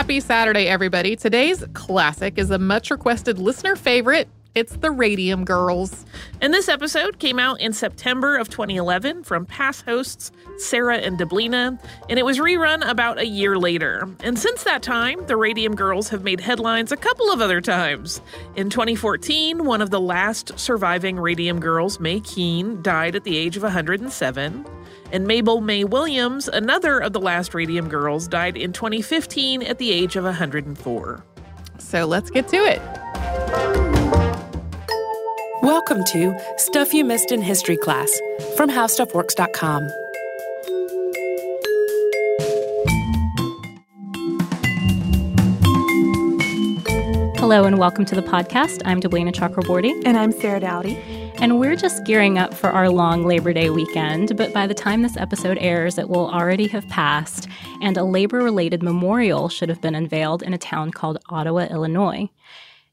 Happy Saturday, everybody. Today's classic is a much requested listener favorite. It's the Radium Girls. And this episode came out in September of 2011 from past hosts Sarah and Deblina, and it was rerun about a year later. And since that time, the Radium Girls have made headlines a couple of other times. In 2014, one of the last surviving Radium Girls, Mae Keane, died at the age of 107. And Mabel May Williams, another of the last Radium Girls, died in 2015 at the age of 104. So let's get to it. Welcome to Stuff You Missed in History class from HowStuffWorks.com. Hello and welcome to the podcast. I'm Deblina Chakraborty. And I'm Sarah Dowdy. And we're just gearing up for our long Labor Day weekend, but by the time this episode airs, it will already have passed, and a labor related memorial should have been unveiled in a town called Ottawa, Illinois.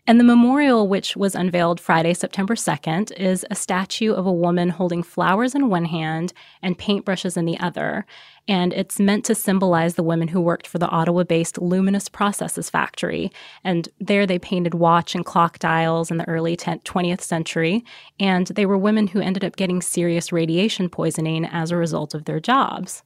And the memorial, which was unveiled Friday, September 2nd, is a statue of a woman holding flowers in one hand and paintbrushes in the other. And it's meant to symbolize the women who worked for the Ottawa based Luminous Processes factory. And there they painted watch and clock dials in the early 20th century. And they were women who ended up getting serious radiation poisoning as a result of their jobs.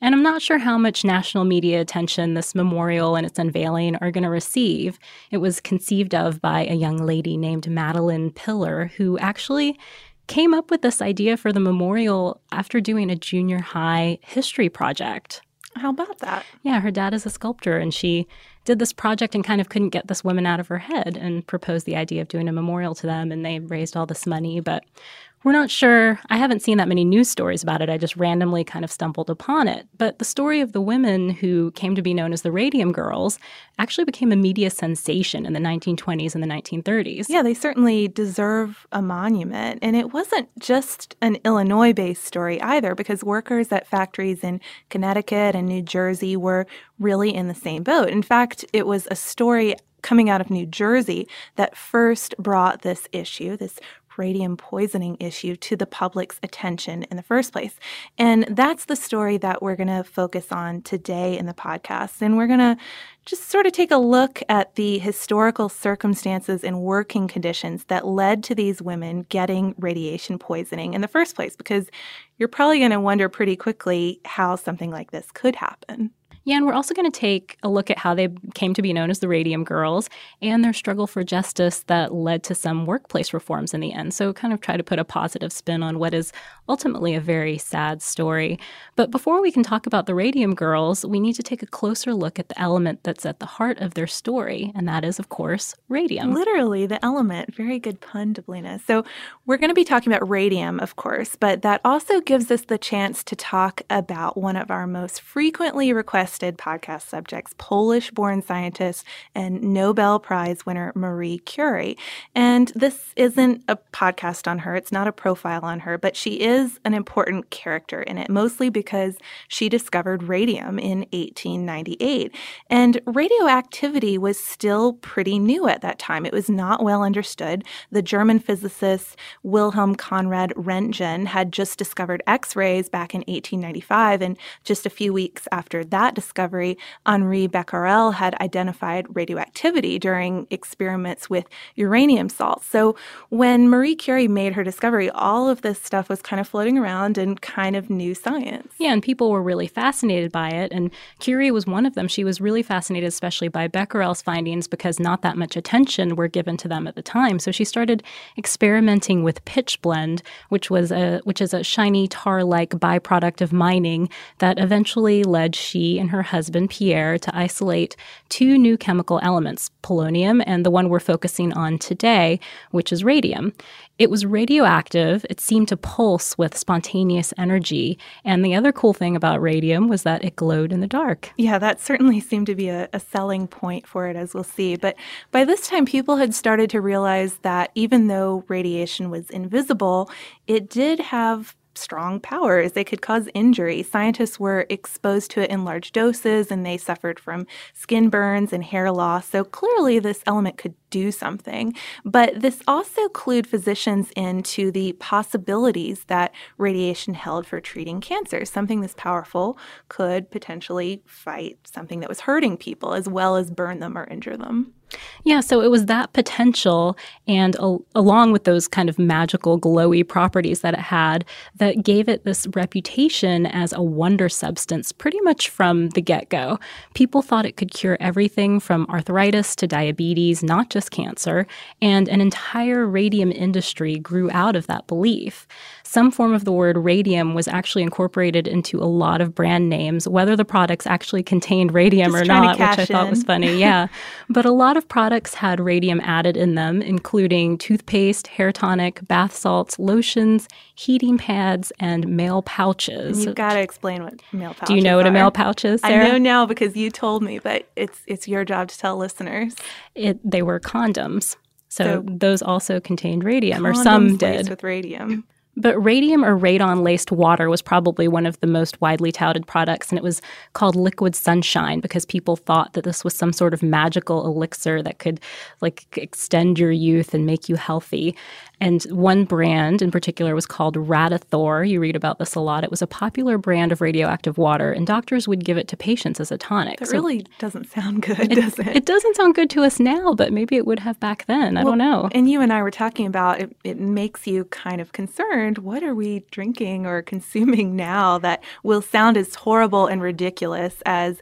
And I'm not sure how much national media attention this memorial and its unveiling are going to receive. It was conceived of by a young lady named Madeline Piller, who actually came up with this idea for the memorial after doing a junior high history project. How about that? Yeah, her dad is a sculptor, and she did this project and kind of couldn't get this woman out of her head and proposed the idea of doing a memorial to them. And they raised all this money, but we're not sure. I haven't seen that many news stories about it. I just randomly kind of stumbled upon it. But the story of the women who came to be known as the Radium Girls actually became a media sensation in the 1920s and the 1930s. Yeah, they certainly deserve a monument. And it wasn't just an Illinois based story either, because workers at factories in Connecticut and New Jersey were really in the same boat. In fact, it was a story coming out of New Jersey that first brought this issue, this radium poisoning issue to the public's attention in the first place. And that's the story that we're going to focus on today in the podcast. And we're going to just sort of take a look at the historical circumstances and working conditions that led to these women getting radiation poisoning in the first place, because you're probably going to wonder pretty quickly how something like this could happen. Yeah, and we're also going to take a look at how they came to be known as the Radium Girls and their struggle for justice that led to some workplace reforms in the end. So, kind of try to put a positive spin on what is ultimately a very sad story. But before we can talk about the Radium Girls, we need to take a closer look at the element that's at the heart of their story, and that is, of course, radium. Literally, the element. Very good pun, Deblina. So, we're going to be talking about radium, of course, but that also gives us the chance to talk about one of our most frequently requested podcast subjects, Polish born scientist and Nobel Prize winner Marie Curie. And this isn't a podcast on her, it's not a profile on her, but she is an important character in it, mostly because she discovered radium in 1898. And radioactivity was still pretty new at that time. It was not well understood. The German physicist Wilhelm Conrad Roentgen had just discovered X rays back in 1895. And just a few weeks after that discovery, Henri Becquerel had identified radioactivity during experiments with uranium salts. So when Marie Curie made her discovery, all of this stuff was kind of floating around and kind of new science. Yeah, and people were really fascinated by it. And Curie was one of them. She was really fascinated, especially by Becquerel's findings, because not that much attention were given to them at the time. So she started experimenting with pitchblende, which was a which is a shiny tar-like byproduct of mining that eventually led she and her husband Pierre to isolate two new chemical elements, polonium and the one we're focusing on today, which is radium. It was radioactive. It seemed to pulse with spontaneous energy. And the other cool thing about radium was that it glowed in the dark. Yeah, that certainly seemed to be a, a, selling point for it, as we'll see. But by this time, people had started to realize that even though radiation was invisible, it did have strong powers. They could cause injury. Scientists were exposed to it in large doses and they suffered from skin burns and hair loss. So clearly, this element could do something. But this also clued physicians into the possibilities that radiation held for treating cancer. Something this powerful could potentially fight something that was hurting people as well as burn them or injure them. Yeah, so it was that potential, and along with those kind of magical, glowy properties that it had, that gave it this reputation as a wonder substance pretty much from the get go. People thought it could cure everything from arthritis to diabetes, not just cancer, and an entire radium industry grew out of that belief. Some form of the word radium was actually incorporated into a lot of brand names, whether the products actually contained radium just or not, which I in. thought was funny. Yeah. but a lot of products had radium added in them, including toothpaste, hair tonic, bath salts, lotions, heating pads, and male pouches. You've got to explain what male pouches Do you know what are. a male pouch is, Sarah? I know now because you told me, but it's it's your job to tell listeners. It, they were condoms. So, so those also contained radium, or some did. with radium. But radium or radon laced water was probably one of the most widely touted products, and it was called liquid sunshine because people thought that this was some sort of magical elixir that could like extend your youth and make you healthy. And one brand in particular was called Radithor. You read about this a lot. It was a popular brand of radioactive water, and doctors would give it to patients as a tonic. That so really doesn't sound good, it, does it? It doesn't sound good to us now, but maybe it would have back then. I well, don't know. And you and I were talking about it, it makes you kind of concerned. What are we drinking or consuming now that will sound as horrible and ridiculous as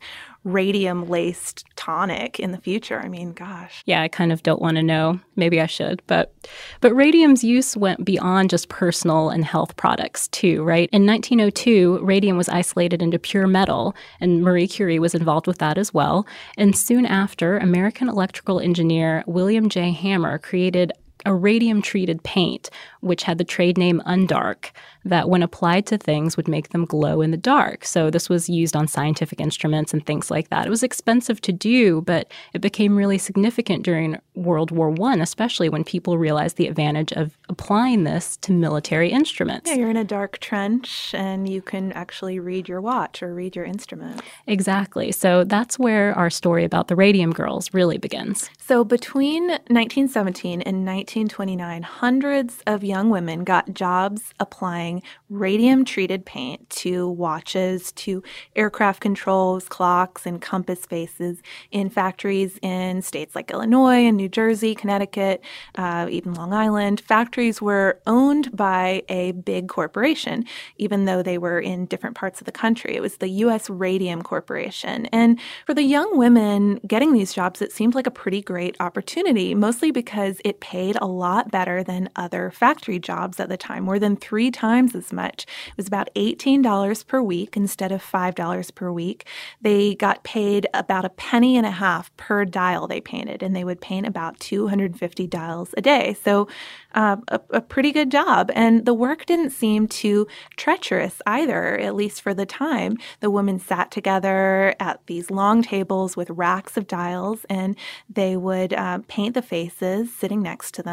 radium laced tonic in the future. I mean, gosh. Yeah, I kind of don't want to know. Maybe I should, but but radium's use went beyond just personal and health products too, right? In 1902, radium was isolated into pure metal, and Marie Curie was involved with that as well. And soon after, American electrical engineer William J. Hammer created a radium treated paint, which had the trade name Undark that, when applied to things, would make them glow in the dark. So, this was used on scientific instruments and things like that. It was expensive to do, but it became really significant during World War I, especially when people realized the advantage of applying this to military instruments. Yeah, you're in a dark trench and you can actually read your watch or read your instrument. Exactly. So, that's where our story about the Radium Girls really begins. So, between 1917 and 1929, hundreds of young women got jobs applying radium treated paint to watches, to aircraft controls, clocks, and compass faces in factories in states like Illinois and New Jersey, Connecticut, uh, even Long Island, factories were owned by a big corporation, even though they were in different parts of the country. It was the U.S. Radium Corporation. And for the young women getting these jobs, it seemed like a pretty great opportunity, mostly because it paid a lot better than other factory jobs at the time, more than three times as much. It was about $18 per week instead of $5 per week. They got paid about a penny and a half per dial they painted, and they would paint about 250 dials a day. So, uh, a, a pretty good job. And the work didn't seem too treacherous either, at least for the time. The women sat together at these long tables with racks of dials, and they would uh, paint the faces sitting next to them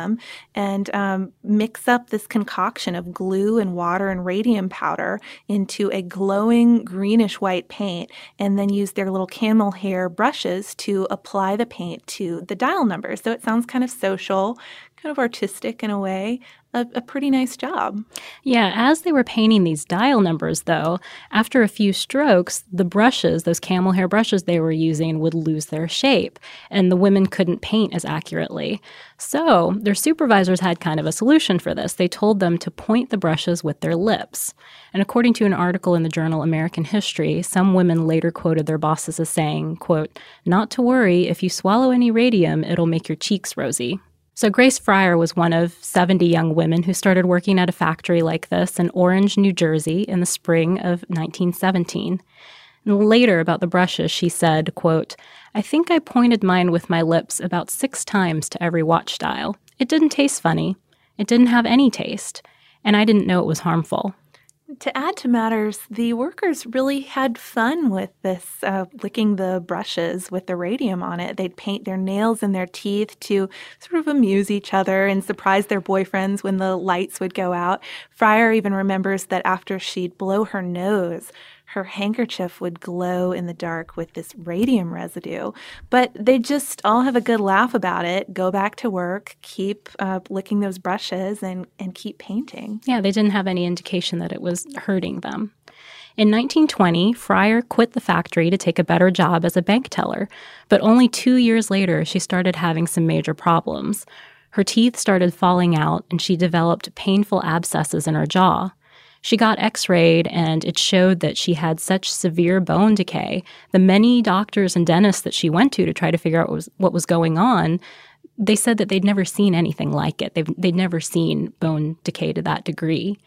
and um, mix up this concoction of glue and water and radium powder into a glowing greenish white paint, and then use their little camel hair brushes to apply the paint to the dial numbers. So it sounds kind of social, kind of artistic in a way, a, a, pretty nice job. Yeah, as they were painting these dial numbers, though, after a few strokes, the brushes, those camel hair brushes they were using, would lose their shape, and the women couldn't paint as accurately. So their supervisors had kind of a solution for this. They told them to point the brushes with their lips. And according to an article in the journal American History, some women later quoted their bosses as saying, quote, Not to worry, if you swallow any radium, it'll make your cheeks rosy. So, Grace Fryer was one of 70 young women who started working at a factory like this in Orange, New Jersey in the spring of 1917. And later, about the brushes, she said, quote, I think I pointed mine with my lips about six times to every watch dial. It didn't taste funny. It didn't have any taste. And I didn't know it was harmful. To add to matters, the workers really had fun with this, uh, licking the brushes with the radium on it. They'd paint their nails and their teeth to sort of amuse each other and surprise their boyfriends when the lights would go out. Fryer even remembers that after she'd blow her nose, her handkerchief would glow in the dark with this radium residue. But they just all have a good laugh about it, go back to work, keep uh, licking those brushes, and, and keep painting. Yeah, they didn't have any indication that it was hurting them. In 1920, Fryer quit the factory to take a better job as a bank teller, but only two years later, she started having some major problems. Her teeth started falling out, and she developed painful abscesses in her jaw. She got x rayed and it showed that she had such severe bone decay. The many doctors and dentists that she went to to try to figure out what was, what was going on, they said that they'd never seen anything like it. They've, they'd never seen bone decay to that degree.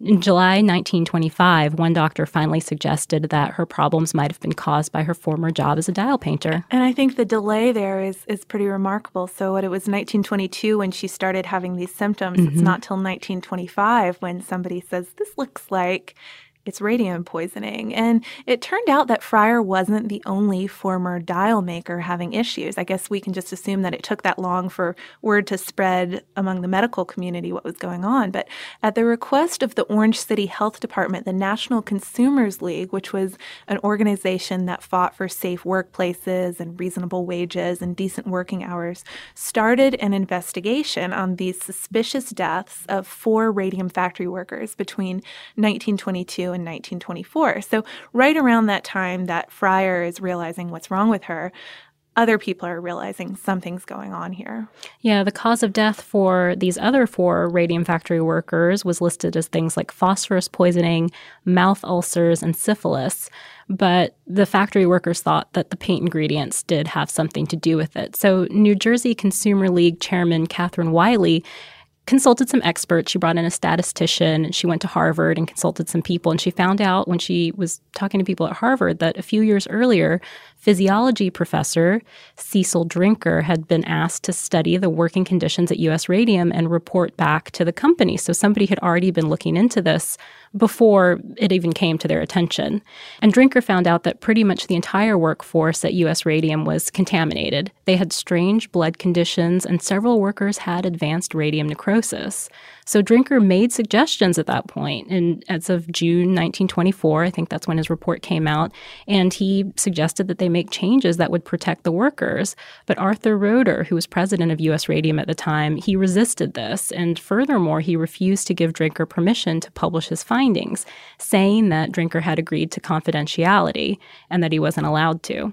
In July 1925, one doctor finally suggested that her problems might have been caused by her former job as a dial painter. And I think the delay there is, is pretty remarkable. So, what it was 1922 when she started having these symptoms, mm-hmm. it's not till 1925 when somebody says, This looks like it's radium poisoning. And it turned out that Fryer wasn't the only former dial maker having issues. I guess we can just assume that it took that long for word to spread among the medical community what was going on. But at the request of the Orange City Health Department, the National Consumers League, which was an organization that fought for safe workplaces and reasonable wages and decent working hours, started an investigation on these suspicious deaths of four radium factory workers between 1922 in 1924. So, right around that time that Fryer is realizing what's wrong with her, other people are realizing something's going on here. Yeah, the cause of death for these other four radium factory workers was listed as things like phosphorus poisoning, mouth ulcers, and syphilis. But the factory workers thought that the paint ingredients did have something to do with it. So, New Jersey Consumer League Chairman Catherine Wiley consulted some experts. She brought in a statistician. She went to Harvard and consulted some people. And she found out when she was talking to people at Harvard that a few years earlier, physiology professor Cecil Drinker had been asked to study the working conditions at US Radium and report back to the company. So somebody had already been looking into this before it even came to their attention. And Drinker found out that pretty much the entire workforce at US Radium was contaminated. They had strange blood conditions, and several workers had advanced radium necrosis. So Drinker made suggestions at that point, and as of June 1924, I think that's when his report came out, and he suggested that they make changes that would protect the workers. But Arthur Roeder, who was president of U.S. Radium at the time, he resisted this, and furthermore, he refused to give Drinker permission to publish his findings, saying that Drinker had agreed to confidentiality and that he wasn't allowed to.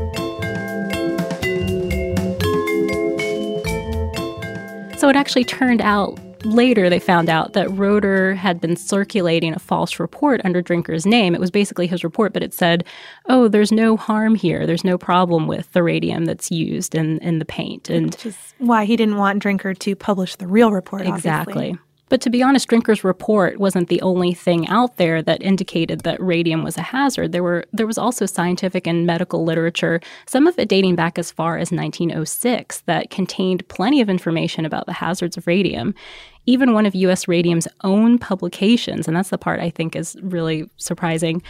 So it actually turned out later they found out that Roeder had been circulating a false report under Drinker's name. It was basically his report, but it said, "Oh, there's no harm here. There's no problem with the radium that's used in in the paint." And Which is why he didn't want Drinker to publish the real report. Exactly. Obviously. But to be honest, Drinker's report wasn't the only thing out there that indicated that radium was a hazard. There were there was also scientific and medical literature, some of it dating back as far as 1906, that contained plenty of information about the hazards of radium. Even one of US Radium's own publications, and that's the part I think is really surprising,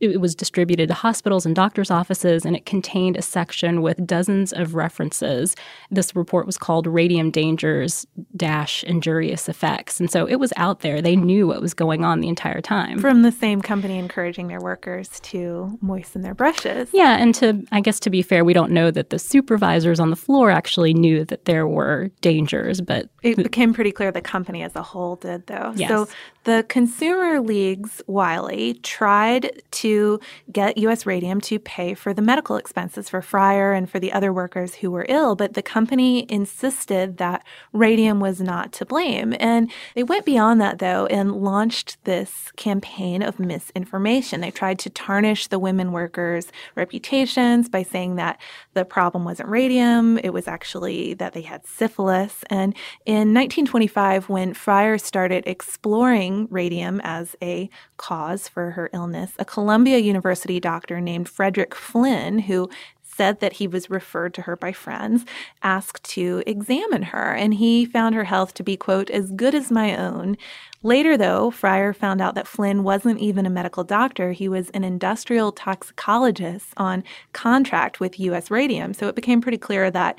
it was distributed to hospitals and doctors' offices, and it contained a section with dozens of references. This report was called Radium Dangers Dash Injurious Effects. And so it was out there. They knew what was going on the entire time. From the same company encouraging their workers to moisten their brushes. Yeah, and to I guess to be fair, we don't know that the supervisors on the floor actually knew that there were dangers, but it became pretty clear the company as a whole did though. Yes. So the Consumer League's Wiley tried to get US Radium to pay for the medical expenses for Fryer and for the other workers who were ill, but the company insisted that Radium was not to blame. And they went beyond that, though, and launched this campaign of misinformation. They tried to tarnish the women workers' reputations by saying that the problem wasn't radium, it was actually that they had syphilis. And in 1925, when Fryer started exploring radium as a cause for her illness, a Columbia University doctor named Frederick Flynn, who said that he was referred to her by friends, asked to examine her, and he found her health to be, quote, as good as my own. Later, though, Fryer found out that Flynn wasn't even a medical doctor. He was an industrial toxicologist on contract with U.S. Radium. So it became pretty clear that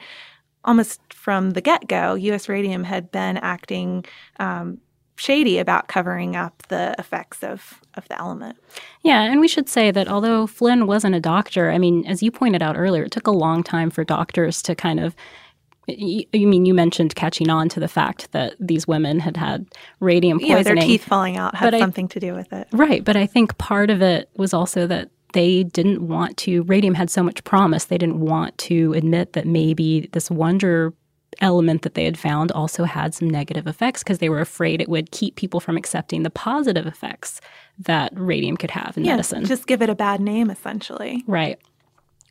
almost from the get go, U.S. Radium had been acting um, shady about covering up the effects of, of the element. Yeah, and we should say that although Flynn wasn't a doctor, I mean, as you pointed out earlier, it took a long time for doctors to kind of you mean you mentioned catching on to the fact that these women had had radium poisoning? Yeah, their teeth falling out had something to do with it. Right, but I think part of it was also that they didn't want to. Radium had so much promise; they didn't want to admit that maybe this wonder element that they had found also had some negative effects because they were afraid it would keep people from accepting the positive effects that radium could have in yeah, medicine. Just give it a bad name, essentially. Right.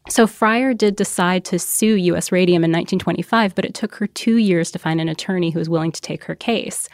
So Fryer did decide to sue U.S. Radium in 1925, but it took her two years to find an attorney who was willing to take her case.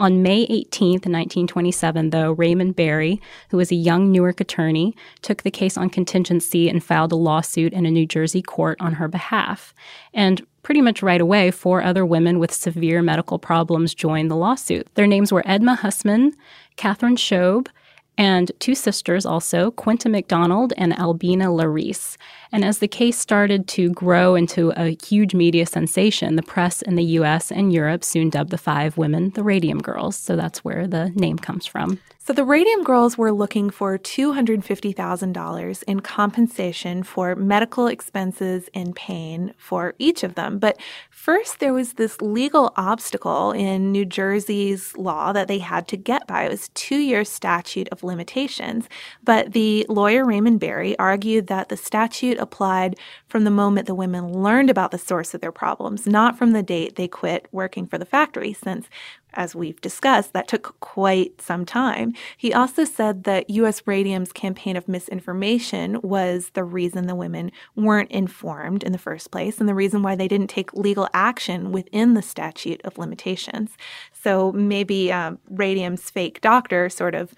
On May 18, 1927, though, Raymond Berry, who was a young Newark attorney, took the case on contingency and filed a lawsuit in a New Jersey court on her behalf. And pretty much right away, four other women with severe medical problems joined the lawsuit. Their names were Edna Hussman, Katherine Schaub, and two sisters also, Quinta McDonald and Albina Larice. And as the case started to grow into a huge media sensation, the press in the US and Europe soon dubbed the five women the Radium Girls. So that's where the name comes from. So the Radium Girls were looking for $250,000 in compensation for medical expenses and pain for each of them. But first, there was this legal obstacle in New Jersey's law that they had to get by. It was two year statute of limitations. But the lawyer Raymond Berry argued that the statute applied from the moment the women learned about the source of their problems, not from the date they quit working for the factory, since as we've discussed, that took quite some time. He also said that U.S. Radium's campaign of misinformation was the reason the women weren't informed in the first place and the reason why they didn't take legal action within the statute of limitations. So maybe um, Radium's fake doctor sort of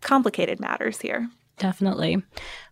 complicated matters here. Definitely.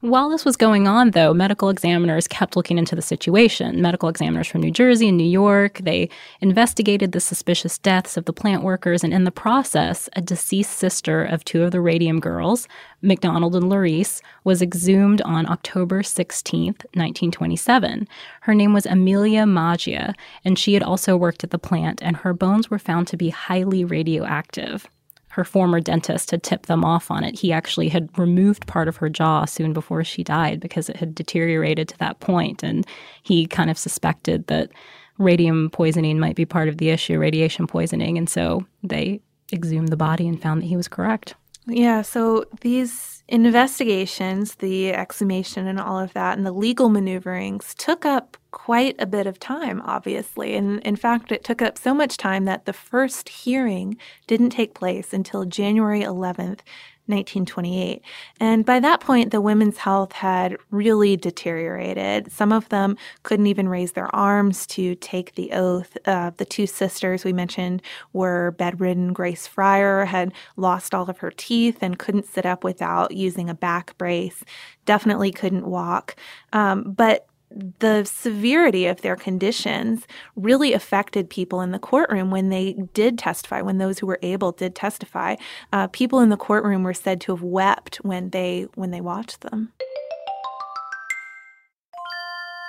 While this was going on, though, medical examiners kept looking into the situation. Medical examiners from New Jersey and New York, they investigated the suspicious deaths of the plant workers, and in the process, a deceased sister of two of the radium girls, McDonald and Larice, was exhumed on October 16, 1927. Her name was Amelia Maggia, and she had also worked at the plant, and her bones were found to be highly radioactive her former dentist had tipped them off on it. He actually had removed part of her jaw soon before she died because it had deteriorated to that point, and he kind of suspected that radium poisoning might be part of the issue, radiation poisoning, and so they exhumed the body and found that he was correct. Yeah, so these investigations, the exhumation and all of that, and the legal maneuverings took up quite a bit of time, obviously. And in fact, it took up so much time that the first hearing didn't take place until January 11th, 1928. And by that point, the women's health had really deteriorated. Some of them couldn't even raise their arms to take the oath. Uh, the two sisters we mentioned were bedridden. Grace Fryer had lost all of her teeth and couldn't sit up without using a back brace, definitely couldn't walk. Um, but the severity of their conditions really affected people in the courtroom when they did testify, when those who were able did testify. Uh, people in the courtroom were said to have wept when they when they watched them.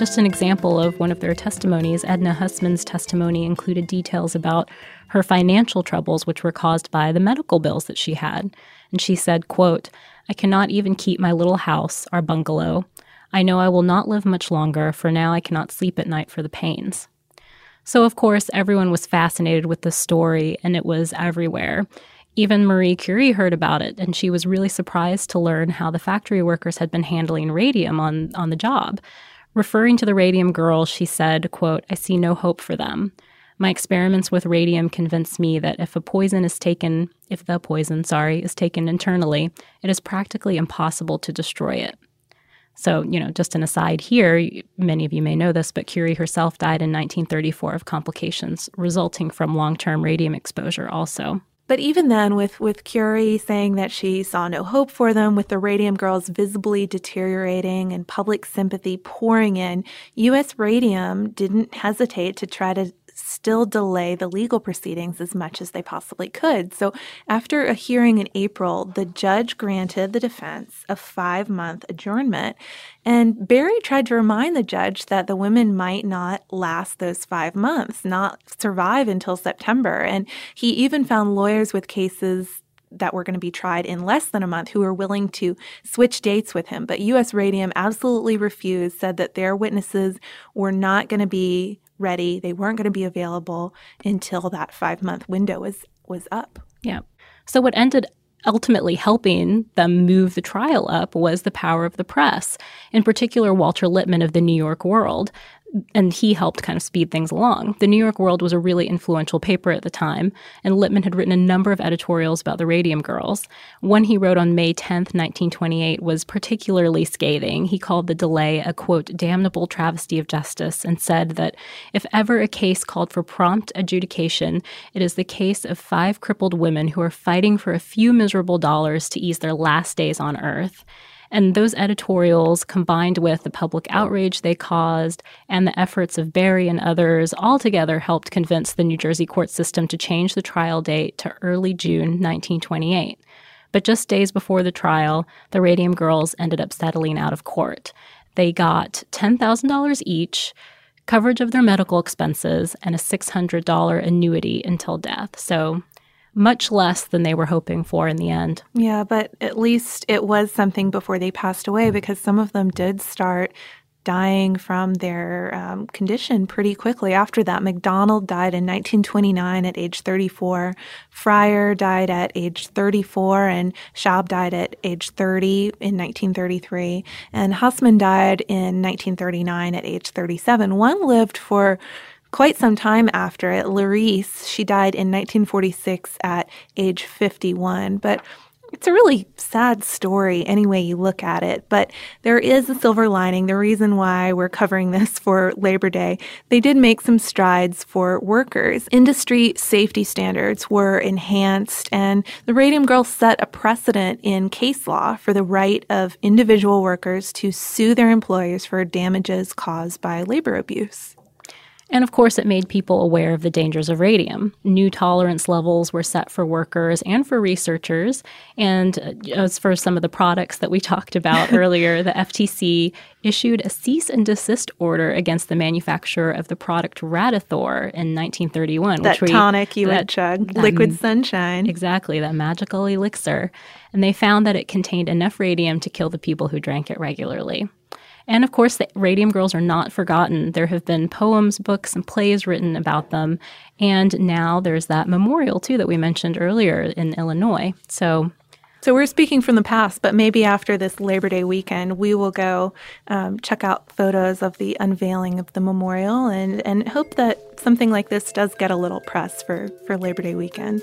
Just an example of one of their testimonies, Edna Hussman's testimony included details about her financial troubles which were caused by the medical bills that she had. And she said, quote, I cannot even keep my little house, our bungalow. I know I will not live much longer, for now I cannot sleep at night for the pains. So, of course, everyone was fascinated with the story, and it was everywhere. Even Marie Curie heard about it, and she was really surprised to learn how the factory workers had been handling radium on, on the job. Referring to the radium girls, she said, quote, I see no hope for them. My experiments with radium convinced me that if a poison is taken, if the poison, sorry, is taken internally, it is practically impossible to destroy it. So, you know, just an aside here, many of you may know this, but Curie herself died in 1934 of complications resulting from long term radium exposure, also. But even then, with, with Curie saying that she saw no hope for them, with the Radium Girls visibly deteriorating and public sympathy pouring in, U.S. Radium didn't hesitate to try to still delay the legal proceedings as much as they possibly could. So, after a hearing in April, the judge granted the defense a five month adjournment. And Berry tried to remind the judge that the women might not last those five months, not survive until September. And he even found lawyers with cases that were going to be tried in less than a month who were willing to switch dates with him. But US Radium absolutely refused, said that their witnesses were not going to be ready. They weren't going to be available until that five month window was was up. Yeah. So what ended ultimately helping them move the trial up was the power of the press, in particular Walter Lippmann of the New York World, and he helped kind of speed things along. The New York World was a really influential paper at the time, and Lippmann had written a number of editorials about the Radium Girls. One he wrote on May 10, 1928, was particularly scathing. He called the delay a, quote, damnable travesty of justice and said that if ever a case called for prompt adjudication, it is the case of five crippled women who are fighting for a few miserable dollars to ease their last days on earth. And those editorials, combined with the public outrage they caused and the efforts of Berry and others, altogether helped convince the New Jersey court system to change the trial date to early June 1928. But just days before the trial, the Radium Girls ended up settling out of court. They got $10,000 each, coverage of their medical expenses, and a $600 annuity until death. So much less than they were hoping for in the end. Yeah, but at least it was something before they passed away because some of them did start dying from their um, condition pretty quickly after that. McDonald died in 1929 at age 34. Fryer died at age 34, and Schaub died at age 30 in 1933. And Hussman died in 1939 at age 37. One lived for quite some time after it. Larice, she died in 1946 at age 51. But it's a really sad story any way you look at it, but there is a silver lining. The reason why we're covering this for Labor Day, they did make some strides for workers. Industry safety standards were enhanced, and the Radium Girls set a precedent in case law for the right of individual workers to sue their employers for damages caused by labor abuse. And of course, it made people aware of the dangers of radium. New tolerance levels were set for workers and for researchers. And uh, as for some of the products that we talked about earlier, the FTC issued a cease and desist order against the manufacturer of the product Radithor in 1931. That which we, tonic you that, would chug, liquid sunshine. Exactly, that magical elixir. And they found that it contained enough radium to kill the people who drank it regularly. And of course, the Radium Girls are not forgotten. There have been poems, books, and plays written about them. And now there's that memorial, too, that we mentioned earlier in Illinois. So so we're speaking from the past, but maybe after this Labor Day weekend, we will go um, check out photos of the unveiling of the memorial and, and hope that something like this does get a little press for, for Labor Day weekend.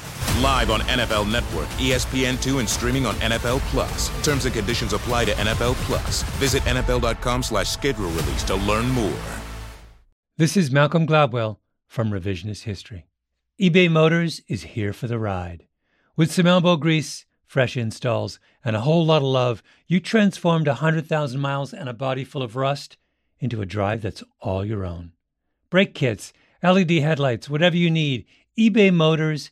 Live on NFL Network, ESPN2, and streaming on NFL Plus. Terms and conditions apply to NFL Plus. Visit NFL.com slash schedule release to learn more. This is Malcolm Gladwell from Revisionist History. eBay Motors is here for the ride. With some elbow grease, fresh installs, and a whole lot of love, you transformed 100,000 miles and a body full of rust into a drive that's all your own. Brake kits, LED headlights, whatever you need, eBay Motors